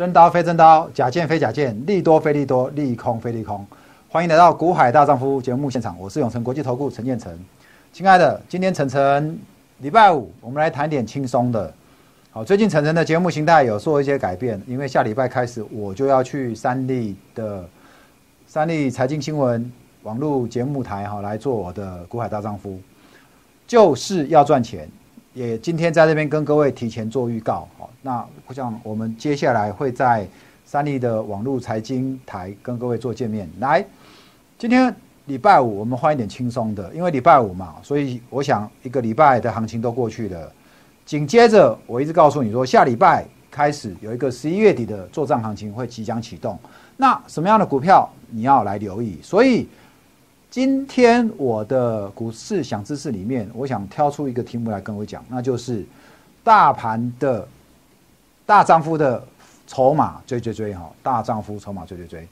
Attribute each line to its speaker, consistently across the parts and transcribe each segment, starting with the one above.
Speaker 1: 真刀非真刀，假剑非假剑，利多非利多，利空非利空。欢迎来到《股海大丈夫》节目现场，我是永成国际投顾陈建成。亲爱的，今天晨晨礼拜五，我们来谈点轻松的。好，最近晨晨的节目形态有做一些改变，因为下礼拜开始我就要去三立的三立财经新闻网络节目台哈来做我的《股海大丈夫》，就是要赚钱。也今天在这边跟各位提前做预告，好，那我想我们接下来会在三立的网络财经台跟各位做见面。来，今天礼拜五，我们换一点轻松的，因为礼拜五嘛，所以我想一个礼拜的行情都过去了。紧接着，我一直告诉你说，下礼拜开始有一个十一月底的做账行情会即将启动。那什么样的股票你要来留意？所以。今天我的股市想知识里面，我想挑出一个题目来跟我讲，那就是大盘的大丈夫的筹码追追追哈，大丈夫筹码追追追。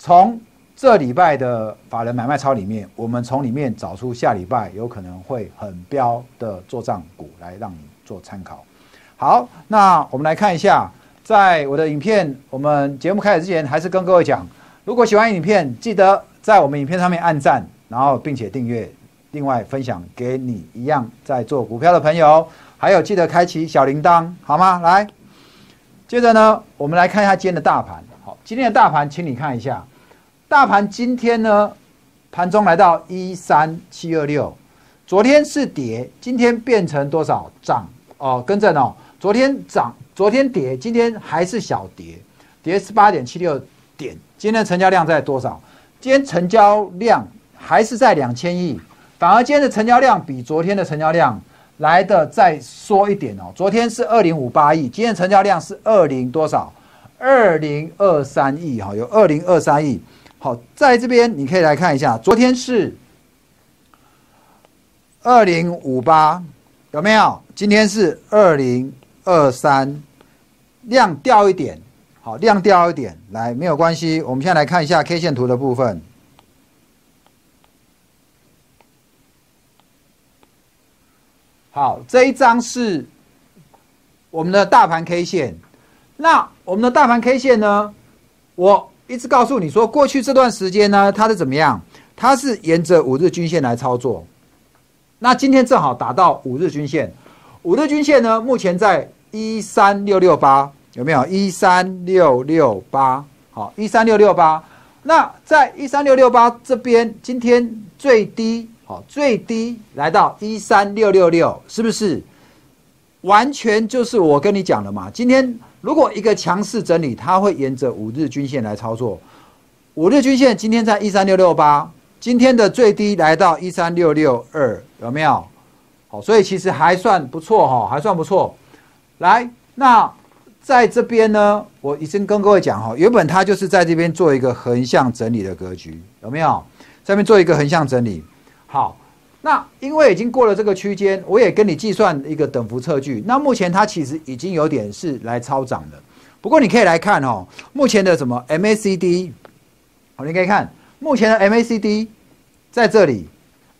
Speaker 1: 从这礼拜的法人买卖超里面，我们从里面找出下礼拜有可能会很标的做账股来让你做参考。好，那我们来看一下，在我的影片，我们节目开始之前，还是跟各位讲，如果喜欢影片，记得。在我们影片上面按赞，然后并且订阅，另外分享给你一样在做股票的朋友，还有记得开启小铃铛，好吗？来，接着呢，我们来看一下今天的大盘。好，今天的大盘，请你看一下，大盘今天呢，盘中来到一三七二六，昨天是跌，今天变成多少涨？哦，跟着哦，昨天涨，昨天跌，今天还是小跌，跌十八点七六点，今天成交量在多少？今天成交量还是在两千亿，反而今天的成交量比昨天的成交量来的再缩一点哦。昨天是二零五八亿，今天成交量是二零多少？二零二三亿哈，有二零二三亿。好，在这边你可以来看一下，昨天是二零五八，有没有？今天是二零二三，量掉一点。好，量掉一点，来没有关系。我们现在来看一下 K 线图的部分。好，这一张是我们的大盘 K 线。那我们的大盘 K 线呢？我一直告诉你说，过去这段时间呢，它是怎么样？它是沿着五日均线来操作。那今天正好达到五日均线，五日均线呢，目前在一三六六八。有没有一三六六八？好，一三六六八。那在一三六六八这边，今天最低好，最低来到一三六六六，是不是？完全就是我跟你讲的嘛。今天如果一个强势整理，它会沿着五日均线来操作。五日均线今天在一三六六八，今天的最低来到一三六六二，有没有？好，所以其实还算不错哈，还算不错。来，那。在这边呢，我已经跟各位讲哈，原本它就是在这边做一个横向整理的格局，有没有？这边做一个横向整理。好，那因为已经过了这个区间，我也跟你计算一个等幅测距。那目前它其实已经有点是来超涨的。不过你可以来看哦，目前的什么 MACD，好，你可以看目前的 MACD 在这里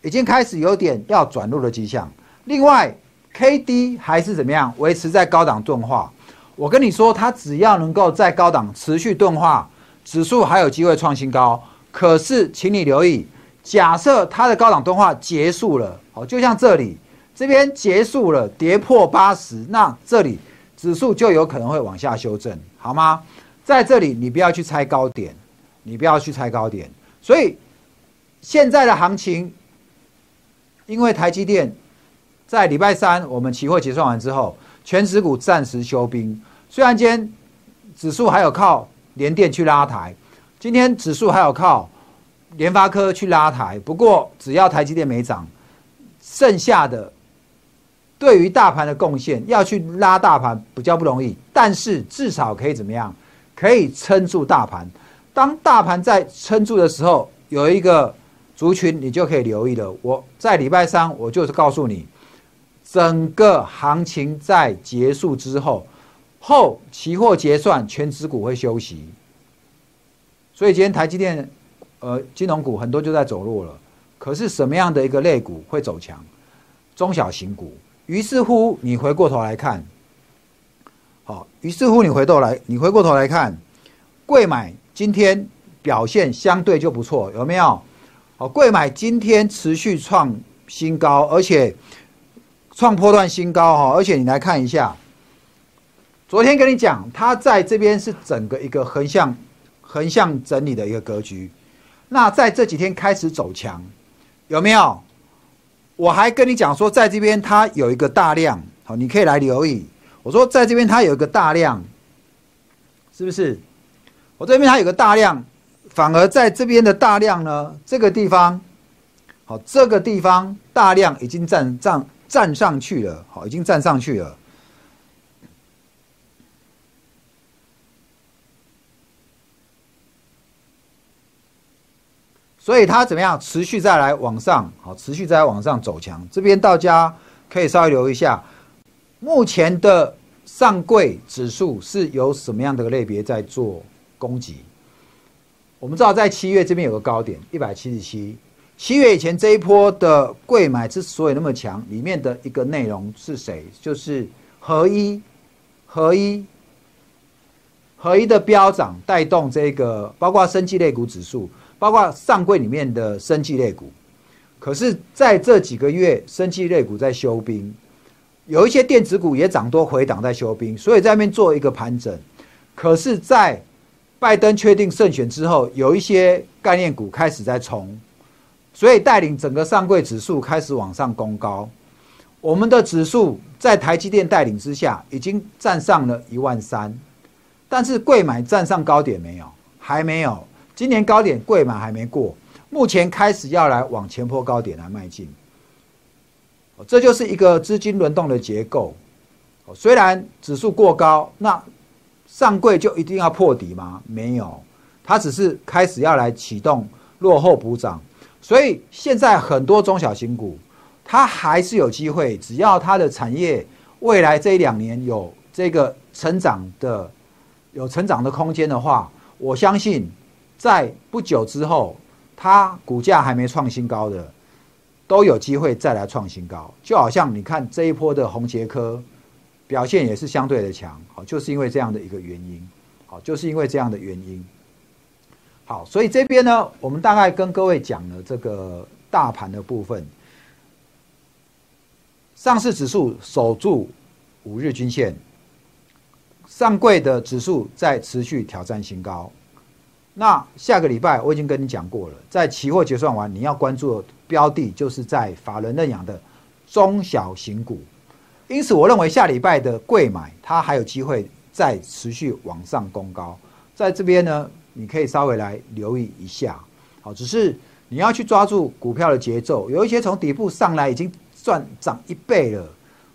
Speaker 1: 已经开始有点要转弱的迹象。另外，KD 还是怎么样，维持在高档钝化。我跟你说，它只要能够在高档持续钝化，指数还有机会创新高。可是，请你留意，假设它的高档钝化结束了，好，就像这里这边结束了，跌破八十，那这里指数就有可能会往下修正，好吗？在这里你不要去猜高点，你不要去猜高点。所以现在的行情，因为台积电在礼拜三我们期货结算完之后，全指股暂时休兵。虽然今天指数还有靠联电去拉抬，今天指数还有靠联发科去拉抬，不过只要台积电没涨，剩下的对于大盘的贡献要去拉大盘比较不容易，但是至少可以怎么样？可以撑住大盘。当大盘在撑住的时候，有一个族群你就可以留意了。我在礼拜三我就是告诉你，整个行情在结束之后。后期货结算，全指股会休息，所以今天台积电，呃，金融股很多就在走弱了。可是什么样的一个类股会走强？中小型股。于是乎，你回过头来看，好，于是乎你回头来，你回过头来看，贵买今天表现相对就不错，有没有？好，贵买今天持续创新高，而且创波段新高哈，而且你来看一下，昨天跟你讲，它在这边是整个一个横向横向整理的一个格局，那在这几天开始走强，有没有？我还跟你讲说，在这边它有一个大量，好，你可以来留意。我说，在这边它有一个大量，是不是？我这边它有个大量，反而在这边的大量呢，这个地方，好，这个地方大量已经站站站上去了，好，已经站上去了。所以它怎么样？持续再来往上，好，持续再来往上走强。这边大家可以稍微留一下。目前的上柜指数是由什么样的类别在做攻击？我们知道在七月这边有个高点一百七十七，七月以前这一波的贵买之所以那么强，里面的一个内容是谁？就是合一、合一、合一的飙涨带动这个，包括生技类股指数，包括上柜里面的生技类股。可是在这几个月，生技类股在休兵。有一些电子股也涨多回档在休兵，所以在那边做一个盘整。可是，在拜登确定胜选之后，有一些概念股开始在冲，所以带领整个上柜指数开始往上攻高。我们的指数在台积电带领之下，已经站上了一万三，但是贵买站上高点没有？还没有。今年高点贵嘛还没过，目前开始要来往前坡高点来迈进。这就是一个资金轮动的结构。虽然指数过高，那上柜就一定要破底吗？没有，它只是开始要来启动落后补涨。所以现在很多中小型股，它还是有机会，只要它的产业未来这一两年有这个成长的有成长的空间的话，我相信在不久之后，它股价还没创新高的。都有机会再来创新高，就好像你看这一波的红杰科表现也是相对的强，好，就是因为这样的一个原因，好，就是因为这样的原因，好，所以这边呢，我们大概跟各位讲了这个大盘的部分，上市指数守住五日均线，上柜的指数在持续挑战新高。那下个礼拜我已经跟你讲过了，在期货结算完，你要关注的标的就是在法人认养的中小型股，因此我认为下礼拜的贵买它还有机会再持续往上攻高，在这边呢，你可以稍微来留意一下，好，只是你要去抓住股票的节奏，有一些从底部上来已经赚涨一倍了，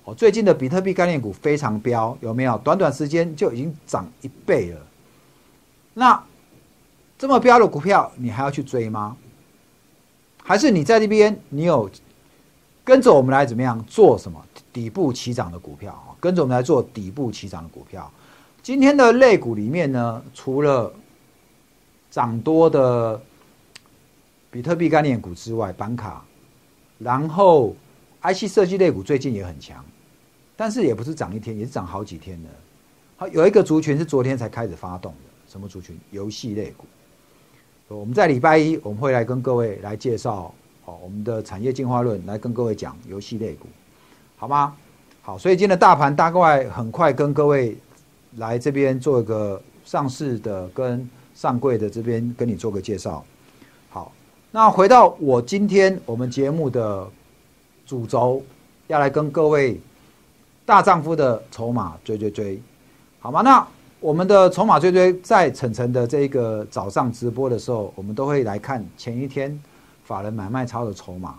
Speaker 1: 哦，最近的比特币概念股非常飙，有没有？短短时间就已经涨一倍了，那。这么标的股票，你还要去追吗？还是你在这边，你有跟着我们来怎么样做什么底部起涨的股票啊？跟着我们来做底部起涨的股票。今天的类股里面呢，除了涨多的比特币概念股之外，板卡，然后 IC 设计类股最近也很强，但是也不是涨一天，也是涨好几天的。好，有一个族群是昨天才开始发动的，什么族群？游戏类股。我们在礼拜一我们会来跟各位来介绍，哦，我们的产业进化论来跟各位讲游戏类股，好吗？好，所以今天的大盘大概很快跟各位来这边做一个上市的跟上柜的这边跟你做个介绍。好，那回到我今天我们节目的主轴，要来跟各位大丈夫的筹码追追追，好吗？那。我们的筹码追追在晨晨的这个早上直播的时候，我们都会来看前一天法人买卖超的筹码。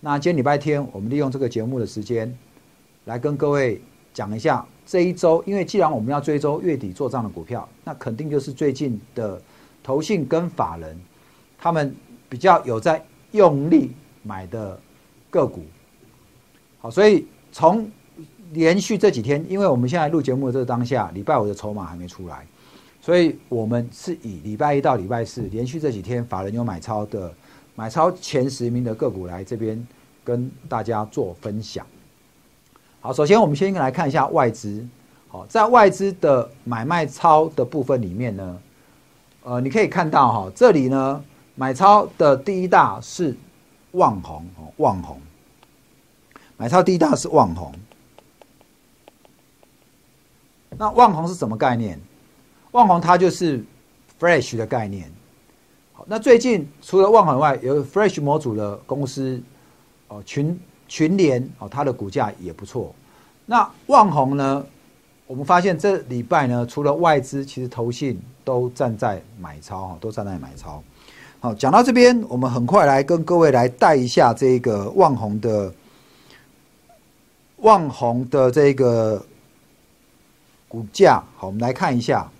Speaker 1: 那今天礼拜天，我们利用这个节目的时间，来跟各位讲一下这一周。因为既然我们要追踪月底做账的股票，那肯定就是最近的投信跟法人他们比较有在用力买的个股。好，所以从连续这几天，因为我们现在录节目的这个当下，礼拜五的筹码还没出来，所以我们是以礼拜一到礼拜四连续这几天法人有买超的买超前十名的个股来这边跟大家做分享。好，首先我们先来看一下外资，好，在外资的买卖超的部分里面呢，呃，你可以看到哈，这里呢买超的第一大是旺红哦，旺宏，买超第一大是旺红。那旺宏是什么概念？旺宏它就是 Fresh 的概念。好，那最近除了旺宏外，有 Fresh 模组的公司哦，群群联哦，它的股价也不错。那旺宏呢？我们发现这礼拜呢，除了外资，其实投信都站在买超哈，都站在买超。好，讲到这边，我们很快来跟各位来带一下这个旺宏的旺宏的这个。股价好，我们来看一下。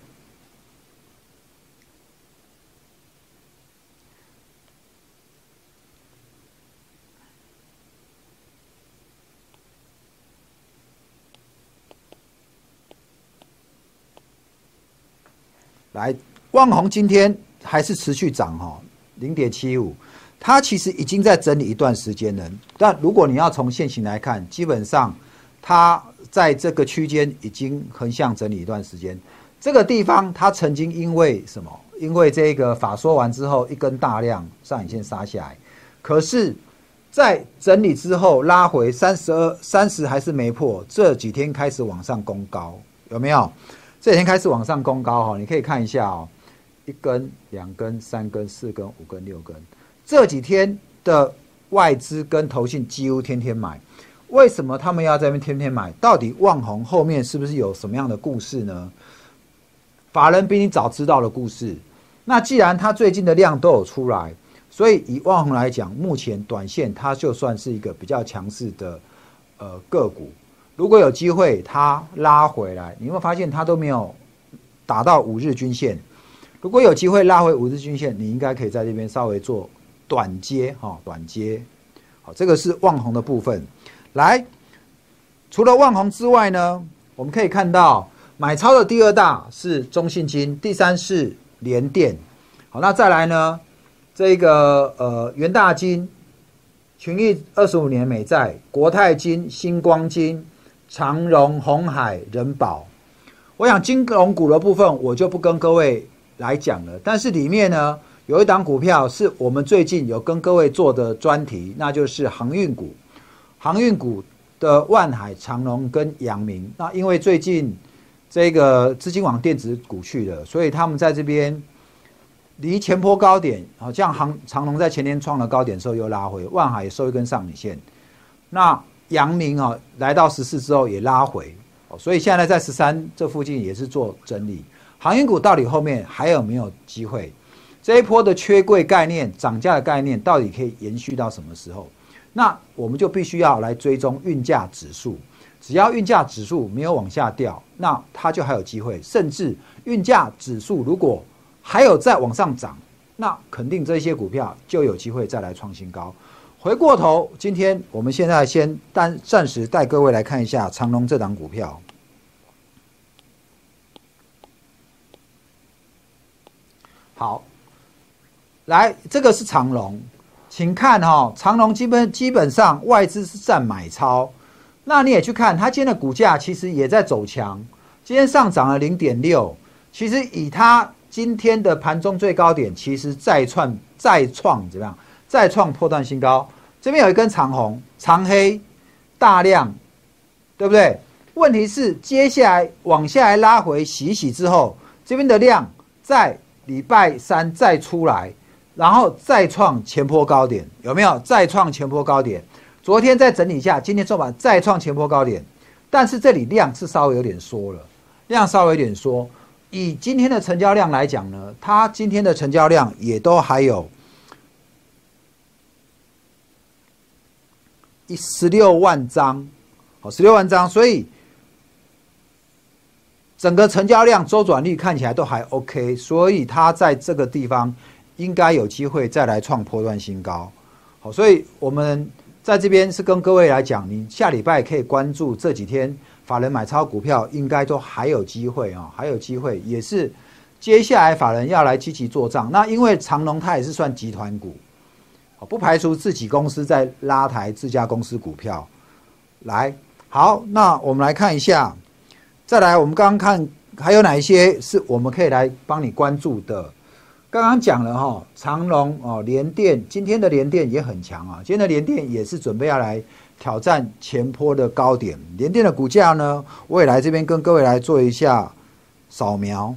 Speaker 1: 来，万宏今天还是持续涨哈，零点七五，它其实已经在整理一段时间了。但如果你要从现行来看，基本上它。在这个区间已经横向整理一段时间，这个地方它曾经因为什么？因为这个法说完之后一根大量上影线杀下来，可是，在整理之后拉回三十二、三十还是没破，这几天开始往上攻高，有没有？这几天开始往上攻高哈，你可以看一下哦，一根、两根、三根、四根、五根、六根，这几天的外资跟投信几乎天天买。为什么他们要在那边天天买？到底旺红后面是不是有什么样的故事呢？法人比你早知道的故事。那既然他最近的量都有出来，所以以旺红来讲，目前短线它就算是一个比较强势的呃个股。如果有机会它拉回来，你会发现它都没有打到五日均线。如果有机会拉回五日均线，你应该可以在这边稍微做短接哈，短接。好，这个是旺红的部分。来，除了万宏之外呢，我们可以看到买超的第二大是中信金，第三是联电。好，那再来呢，这个呃元大金、群益二十五年美债、国泰金、星光金、长荣、红海、人保。我想金融股的部分我就不跟各位来讲了，但是里面呢有一档股票是我们最近有跟各位做的专题，那就是航运股。航运股的万海、长隆跟阳明，那因为最近这个资金往电子股去了，所以他们在这边离前坡高点，好像航长隆在前天创了高点之后又拉回，万海收一根上影线。那阳明啊，来到十四之后也拉回，所以现在在十三这附近也是做整理。航运股到底后面还有没有机会？这一波的缺柜概念、涨价的概念，到底可以延续到什么时候？那我们就必须要来追踪运价指数，只要运价指数没有往下掉，那它就还有机会。甚至运价指数如果还有再往上涨，那肯定这些股票就有机会再来创新高。回过头，今天我们现在先单暂时带各位来看一下长隆这档股票。好，来，这个是长隆。请看哈，长隆基本基本上外资是占买超，那你也去看它今天的股价其实也在走强，今天上涨了零点六，其实以它今天的盘中最高点，其实再创再创怎么样？再创破断新高，这边有一根长红长黑大量，对不对？问题是接下来往下来拉回洗洗之后，这边的量在礼拜三再出来。然后再创前坡高点，有没有再创前坡高点？昨天再整理一下，今天做完再创前坡高点，但是这里量是稍微有点缩了，量稍微有点缩。以今天的成交量来讲呢，它今天的成交量也都还有一十六万张，好，十六万张，所以整个成交量周转率看起来都还 OK，所以它在这个地方。应该有机会再来创破断新高，好，所以我们在这边是跟各位来讲，你下礼拜可以关注这几天法人买超股票，应该都还有机会啊，还有机会，也是接下来法人要来积极做账。那因为长隆它也是算集团股，不排除自己公司在拉抬自家公司股票。来，好，那我们来看一下再来，我们刚刚看还有哪一些是我们可以来帮你关注的？刚刚讲了哈，长隆哦，联电今天的联电也很强啊，今天的联电也是准备要来挑战前坡的高点。联电的股价呢，我也来这边跟各位来做一下扫描。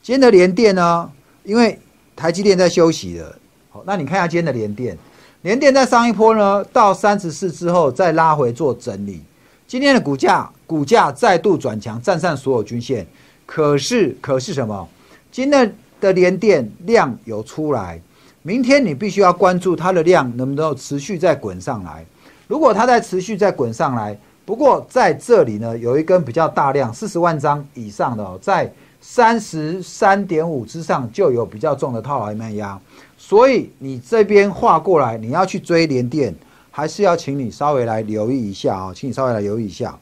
Speaker 1: 今天的联电呢，因为台积电在休息了，好，那你看一下今天的联电，联电在上一波呢到三十四之后再拉回做整理，今天的股价股价再度转强，站上所有均线，可是可是什么？今天的连电量有出来，明天你必须要关注它的量能不能持续再滚上来，如果它在持续再滚上来，不过在这里呢有一根比较大量四十万张以上的哦在。三十三点五之上就有比较重的套牢卖压，所以你这边画过来，你要去追连电，还是要请你稍微来留意一下啊，请你稍微来留意一下。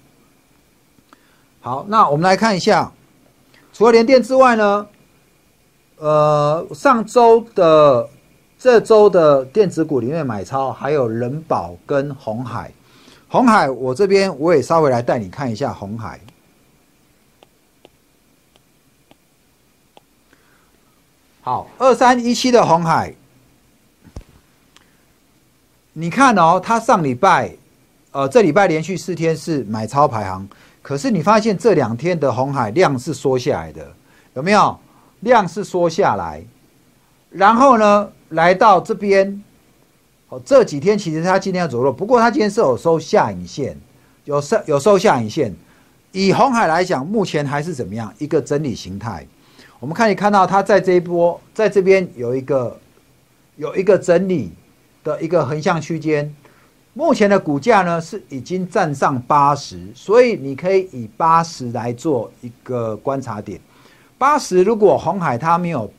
Speaker 1: 好，那我们来看一下，除了连电之外呢，呃，上周的这周的电子股里面买超还有人保跟红海，红海我这边我也稍微来带你看一下红海。好，二三一七的红海，你看哦，它上礼拜，呃，这礼拜连续四天是买超排行，可是你发现这两天的红海量是缩下来的，有没有？量是缩下来，然后呢，来到这边，哦，这几天其实它今天要走弱，不过它今天是有收下影线，有收有收下影线，以红海来讲，目前还是怎么样？一个整理形态。我们看，你看到它在这一波，在这边有一个有一个整理的一个横向区间，目前的股价呢是已经站上八十，所以你可以以八十来做一个观察点。八十如果红海它没有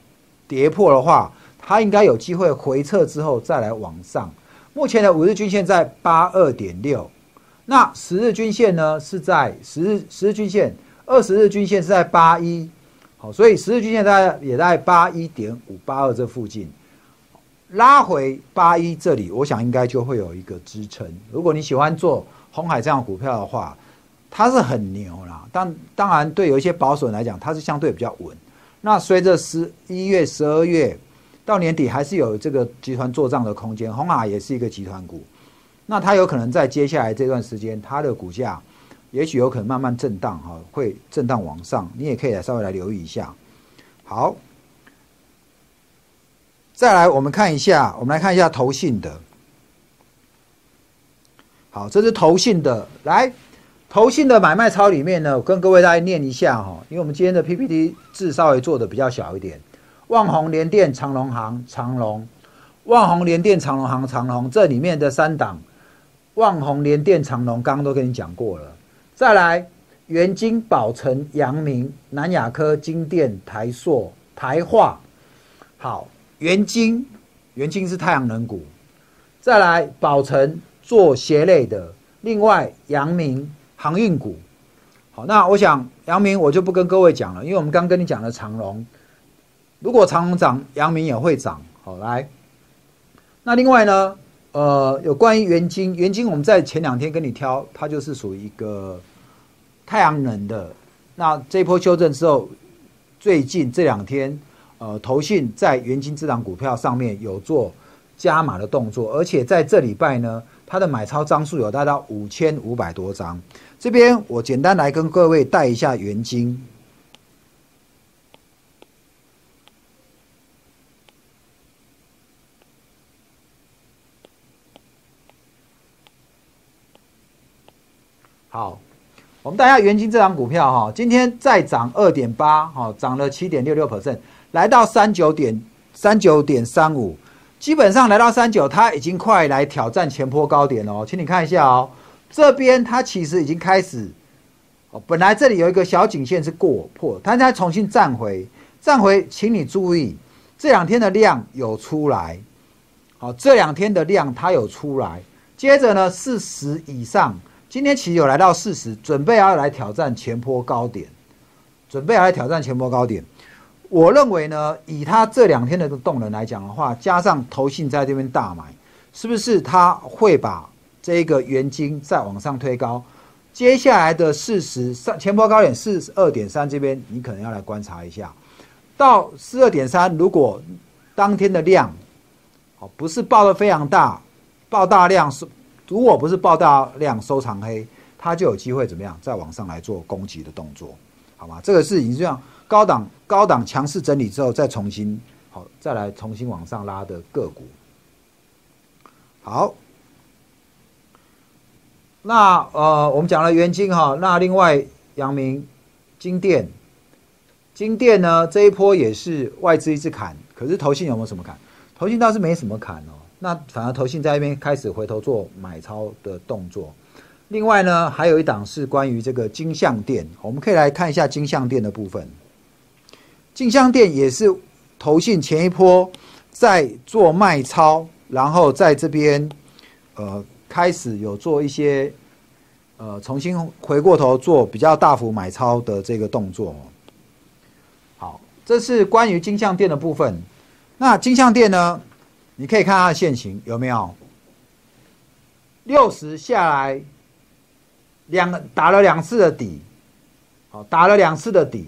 Speaker 1: 跌破的话，它应该有机会回撤之后再来往上。目前的五日均线在八二点六，那十日均线呢是在十日十日均线，二十日均线是在八一。好，所以十日均线在也在八一点五八二这附近，拉回八一这里，我想应该就会有一个支撑。如果你喜欢做红海这样股票的话，它是很牛啦。但当然，对有一些保守人来讲，它是相对比较稳。那随着十一月、十二月到年底，还是有这个集团做账的空间。红海也是一个集团股，那它有可能在接下来这段时间，它的股价。也许有可能慢慢震荡哈，会震荡往上，你也可以来稍微来留意一下。好，再来我们看一下，我们来看一下投信的。好，这是投信的，来投信的买卖超里面呢，我跟各位大家念一下哈，因为我们今天的 PPT 字稍微做的比较小一点。万宏联电长隆行长隆，万宏联电长隆行长隆，这里面的三档，万宏联电长隆刚刚都跟你讲过了。再来，元金、宝成、阳明、南亚科、金电、台硕、台化。好，元金，元金是太阳能股。再来，宝成做鞋类的。另外，阳明航运股。好，那我想阳明我就不跟各位讲了，因为我们刚跟你讲了长隆。如果长隆涨，阳明也会涨。好，来，那另外呢，呃，有关于元金，元金我们在前两天跟你挑，它就是属于一个。太阳能的，那这波修正之后，最近这两天，呃，投信在元金这档股票上面有做加码的动作，而且在这礼拜呢，它的买超张数有达到五千五百多张。这边我简单来跟各位带一下元金。好。我们大家元金这张股票哈，今天再涨二点八，哈，涨了七点六六 percent，来到三九点三九点三五，基本上来到三九，它已经快来挑战前坡高点了哦，请你看一下哦，这边它其实已经开始，哦，本来这里有一个小颈线是过破，它再重新站回，站回，请你注意这两天的量有出来，好，这两天的量它有出来，接着呢四十以上。今天其实有来到四十，准备要来挑战前坡高点，准备要来挑战前坡高点。我认为呢，以他这两天的动能来讲的话，加上投信在这边大买，是不是它会把这个原金再往上推高，接下来的四十上前波高点四十二点三这边，你可能要来观察一下。到四二点三，如果当天的量，哦，不是爆的非常大，爆大量是，如果不是爆大量收长黑，它就有机会怎么样，再往上来做攻击的动作，好吗？这个是已经这样高档高档强势整理之后，再重新好再来重新往上拉的个股。好，那呃，我们讲了元金哈，那另外阳明金店。金店呢，这一波也是外资一直砍，可是投信有没有什么砍？投信倒是没什么砍哦。那反而投信在那边开始回头做买超的动作。另外呢，还有一档是关于这个金相店，我们可以来看一下金相店的部分。金相店也是投信前一波在做卖超，然后在这边呃开始有做一些呃重新回过头做比较大幅买超的这个动作。好这是关于金项店的部分。那金项店呢？你可以看它的线型有没有？六十下来，两打了两次的底，好，打了两次的底，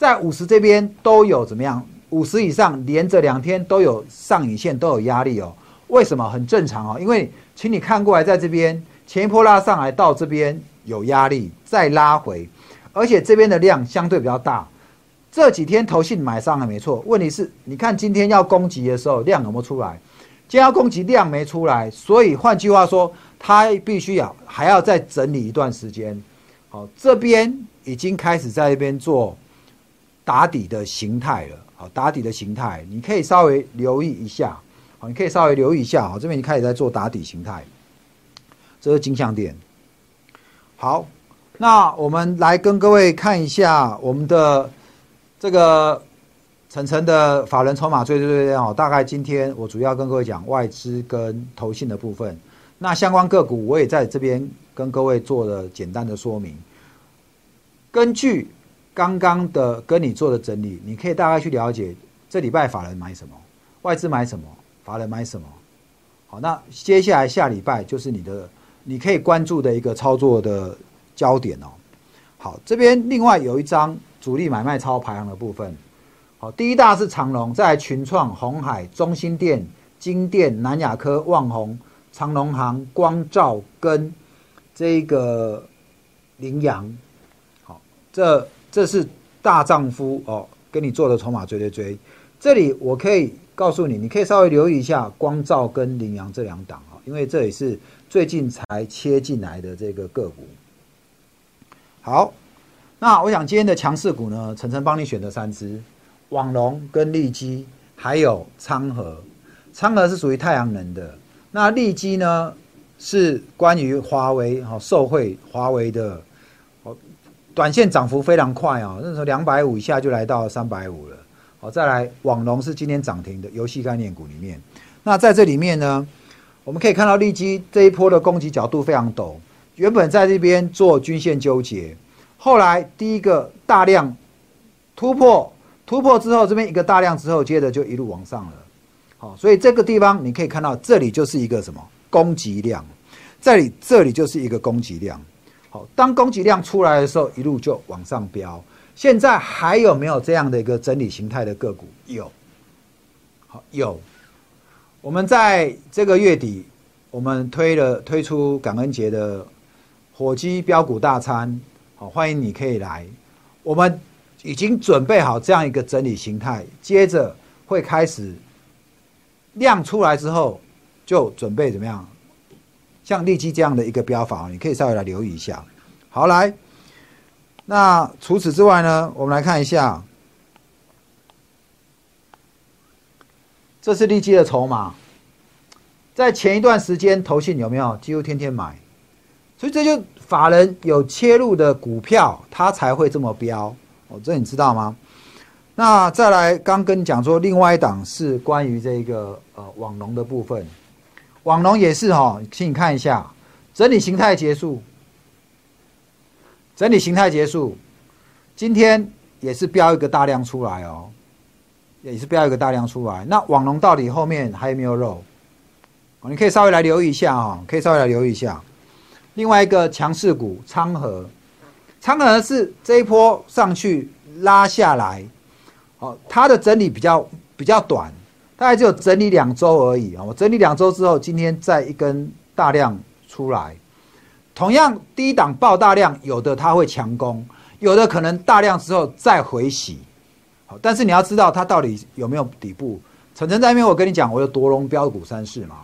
Speaker 1: 在五十这边都有怎么样？五十以上连着两天都有上影线，都有压力哦。为什么？很正常哦，因为请你看过来，在这边前一波拉上来到这边有压力，再拉回，而且这边的量相对比较大。这几天投信买上了没错，问题是你看今天要攻击的时候量有没有出来？今天要攻击量没出来，所以换句话说，它必须要还要再整理一段时间。好，这边已经开始在这边做打底的形态了。好，打底的形态，你可以稍微留意一下。好，你可以稍微留意一下。好，这边已经开始在做打底形态。这是金项店。好，那我们来跟各位看一下我们的。这个层层的法人筹码追追追哦，大概今天我主要跟各位讲外资跟投信的部分。那相关个股我也在这边跟各位做了简单的说明。根据刚刚的跟你做的整理，你可以大概去了解这礼拜法人买什么，外资买什么，法人买什么。好，那接下来下礼拜就是你的你可以关注的一个操作的焦点哦。好，这边另外有一张。主力买卖超排行的部分，好，第一大是长隆，在群创、红海、中心店、金店、南亚科、旺宏、长隆行、光照跟这个羚羊，好，这这是大丈夫哦，跟你做的筹码追追追。这里我可以告诉你，你可以稍微留意一下光照跟羚羊这两档啊，因为这也是最近才切进来的这个个股。好。那我想今天的强势股呢，晨晨帮你选的三只，网龙跟利基，还有昌河。昌河是属于太阳能的，那利基呢是关于华为哈受惠华为的，短线涨幅非常快啊，那时候两百五以下就来到三百五了。好，再来网龙是今天涨停的游戏概念股里面，那在这里面呢，我们可以看到利基这一波的攻击角度非常陡，原本在这边做均线纠结。后来第一个大量突破，突破之后这边一个大量之后，接着就一路往上了。好，所以这个地方你可以看到，这里就是一个什么供给量，这里这里就是一个供给量。好，当供给量出来的时候，一路就往上飙。现在还有没有这样的一个整理形态的个股？有，好有。我们在这个月底，我们推了推出感恩节的火鸡标股大餐。好，欢迎你可以来。我们已经准备好这样一个整理形态，接着会开始量出来之后，就准备怎么样？像利基这样的一个标法，你可以稍微来留意一下。好，来，那除此之外呢，我们来看一下，这是利基的筹码，在前一段时间投信有没有几乎天天买？所以这就。法人有切入的股票，它才会这么标哦，这你知道吗？那再来，刚跟你讲说，另外一档是关于这个呃网龙的部分，网龙也是哈，请你看一下整理形态结束，整理形态结束，今天也是标一个大量出来哦，也是标一个大量出来。那网龙到底后面还有没有肉？你可以稍微来留意一下哈，可以稍微来留意一下。另外一个强势股昌河，昌河是这一波上去拉下来，哦，它的整理比较比较短，大概只有整理两周而已啊。我整理两周之后，今天再一根大量出来，同样低档爆大量，有的它会强攻，有的可能大量之后再回洗，好，但是你要知道它到底有没有底部。陈晨在那边，我跟你讲，我有夺龙标股三市嘛。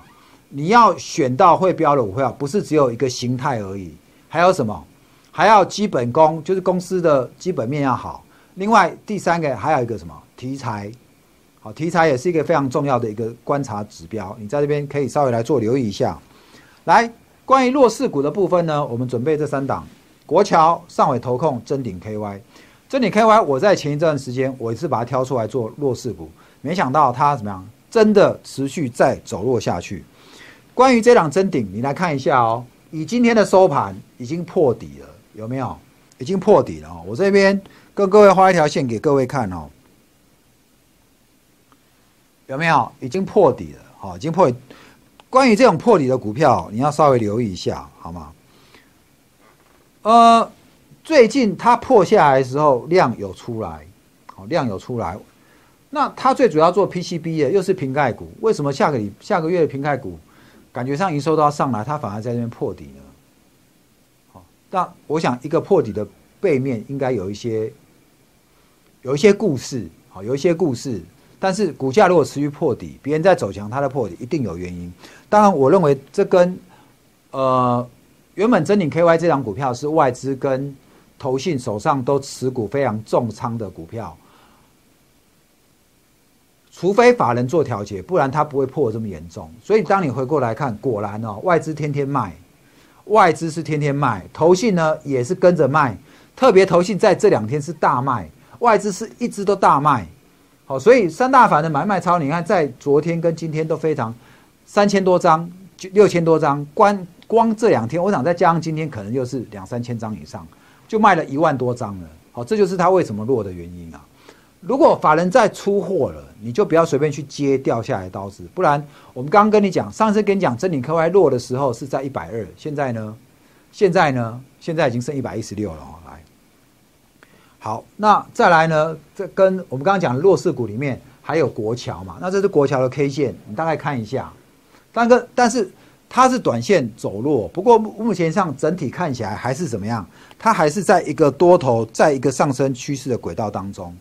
Speaker 1: 你要选到会标的股票，不是只有一个形态而已，还有什么？还要基本功，就是公司的基本面要好。另外，第三个还有一个什么题材？好，题材也是一个非常重要的一个观察指标。你在这边可以稍微来做留意一下。来，关于弱势股的部分呢，我们准备这三档：国桥、上尾投控、真鼎 KY。真鼎 KY，我在前一段时间我也是把它挑出来做弱势股，没想到它怎么样？真的持续在走弱下去。关于这档真顶，你来看一下哦。以今天的收盘，已经破底了，有没有？已经破底了哦。我这边跟各位画一条线给各位看哦，有没有？已经破底了，好，已经破。关于这种破底的股票，你要稍微留意一下，好吗？呃，最近它破下来的时候，量有出来，好，量有出来。那它最主要做 PCB 的，又是瓶盖股，为什么下个礼下个月的瓶盖股？感觉上营收都要上来，它反而在这边破底呢。好，但我想一个破底的背面应该有一些有一些故事，好，有一些故事。但是股价如果持续破底，别人在走强，它的破底一定有原因。当然，我认为这跟呃原本真鼎 KY 这张股票是外资跟投信手上都持股非常重仓的股票。除非法人做调节，不然它不会破这么严重。所以当你回过来看，果然哦，外资天天卖，外资是天天卖，投信呢也是跟着卖。特别投信在这两天是大卖，外资是一直都大卖。好，所以三大法的买卖超，你看在昨天跟今天都非常三千多张，六千多张，光光这两天，我想再加上今天，可能又是两三千张以上，就卖了一万多张了。好，这就是它为什么弱的原因啊。如果法人再出货了，你就不要随便去接掉下来的刀子，不然我们刚刚跟你讲，上次跟你讲真理科外落的时候是在一百二，现在呢，现在呢，现在已经剩一百一十六了哦。好，那再来呢，这跟我们刚刚讲的弱势股里面还有国桥嘛，那这是国桥的 K 线，你大概看一下，但个但是它是短线走弱，不过目前上整体看起来还是怎么样？它还是在一个多头，在一个上升趋势的轨道当中。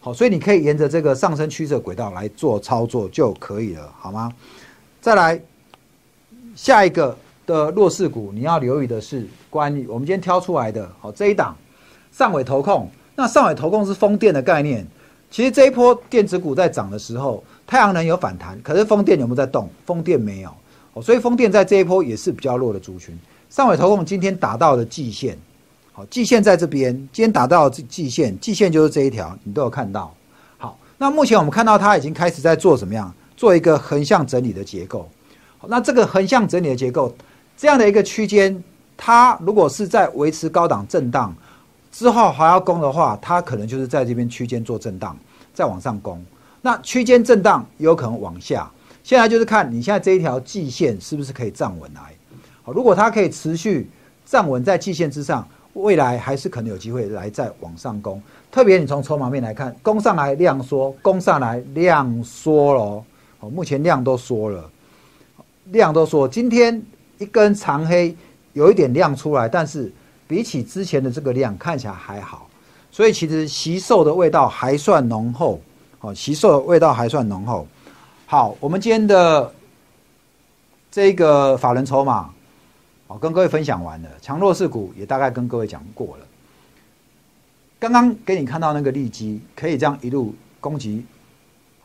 Speaker 1: 好，所以你可以沿着这个上升趋势的轨道来做操作就可以了，好吗？再来下一个的弱势股，你要留意的是关于我们今天挑出来的，好这一档上尾投控。那上尾投控是风电的概念，其实这一波电子股在涨的时候，太阳能有反弹，可是风电有没有在动？风电没有，哦，所以风电在这一波也是比较弱的族群。上尾投控今天达到了季线。好，季线在这边，今天打到季线，季线就是这一条，你都有看到。好，那目前我们看到它已经开始在做什么样？做一个横向整理的结构。好，那这个横向整理的结构，这样的一个区间，它如果是在维持高档震荡之后还要攻的话，它可能就是在这边区间做震荡，再往上攻。那区间震荡有可能往下。现在就是看你现在这一条季线是不是可以站稳来。好，如果它可以持续站稳在季线之上。未来还是可能有机会来再往上攻，特别你从筹码面来看，攻上来量缩，攻上来量缩了，哦，目前量都缩了，量都缩。今天一根长黑有一点量出来，但是比起之前的这个量看起来还好，所以其实吸售的味道还算浓厚，哦，吸售的味道还算浓厚。好，我们今天的这个法人筹码。好，跟各位分享完了，强弱势股也大概跟各位讲过了。刚刚给你看到那个利基，可以这样一路攻击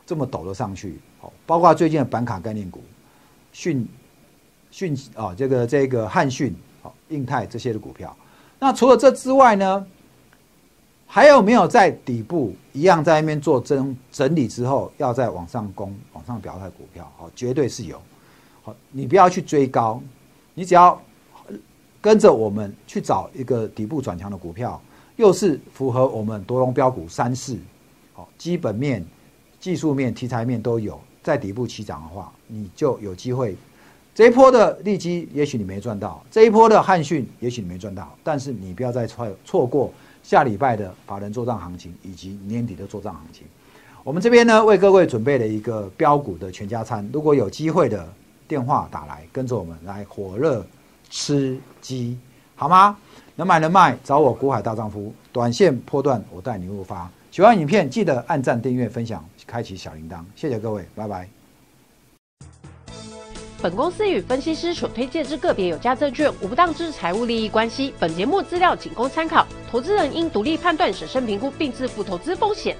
Speaker 1: 这么陡的上去。好，包括最近的板卡概念股，讯讯啊，这个这个汉讯、好印泰这些的股票。那除了这之外呢，还有没有在底部一样在那边做整整理之后，要再往上攻、往上表态股票？好，绝对是有。好，你不要去追高，你只要。跟着我们去找一个底部转强的股票，又是符合我们多龙标股三四，好基本面、技术面、题材面都有，在底部起涨的话，你就有机会这一波的利基也许你没赚到，这一波的汉讯也许你没赚到，但是你不要再错错过下礼拜的法人做账行情以及年底的做账行情。我们这边呢为各位准备了一个标股的全家餐，如果有机会的电话打来，跟着我们来火热吃鸡，好吗？能买能卖，找我股海大丈夫，短线波段我带你入发。喜欢影片记得按赞、订阅、分享、开启小铃铛，谢谢各位，拜拜。
Speaker 2: 本公司与分析师所推荐之个别有价证券无不当之财务利益关系。本节目资料仅供参考，投资人应独立判断、审慎评估并自负投资风险。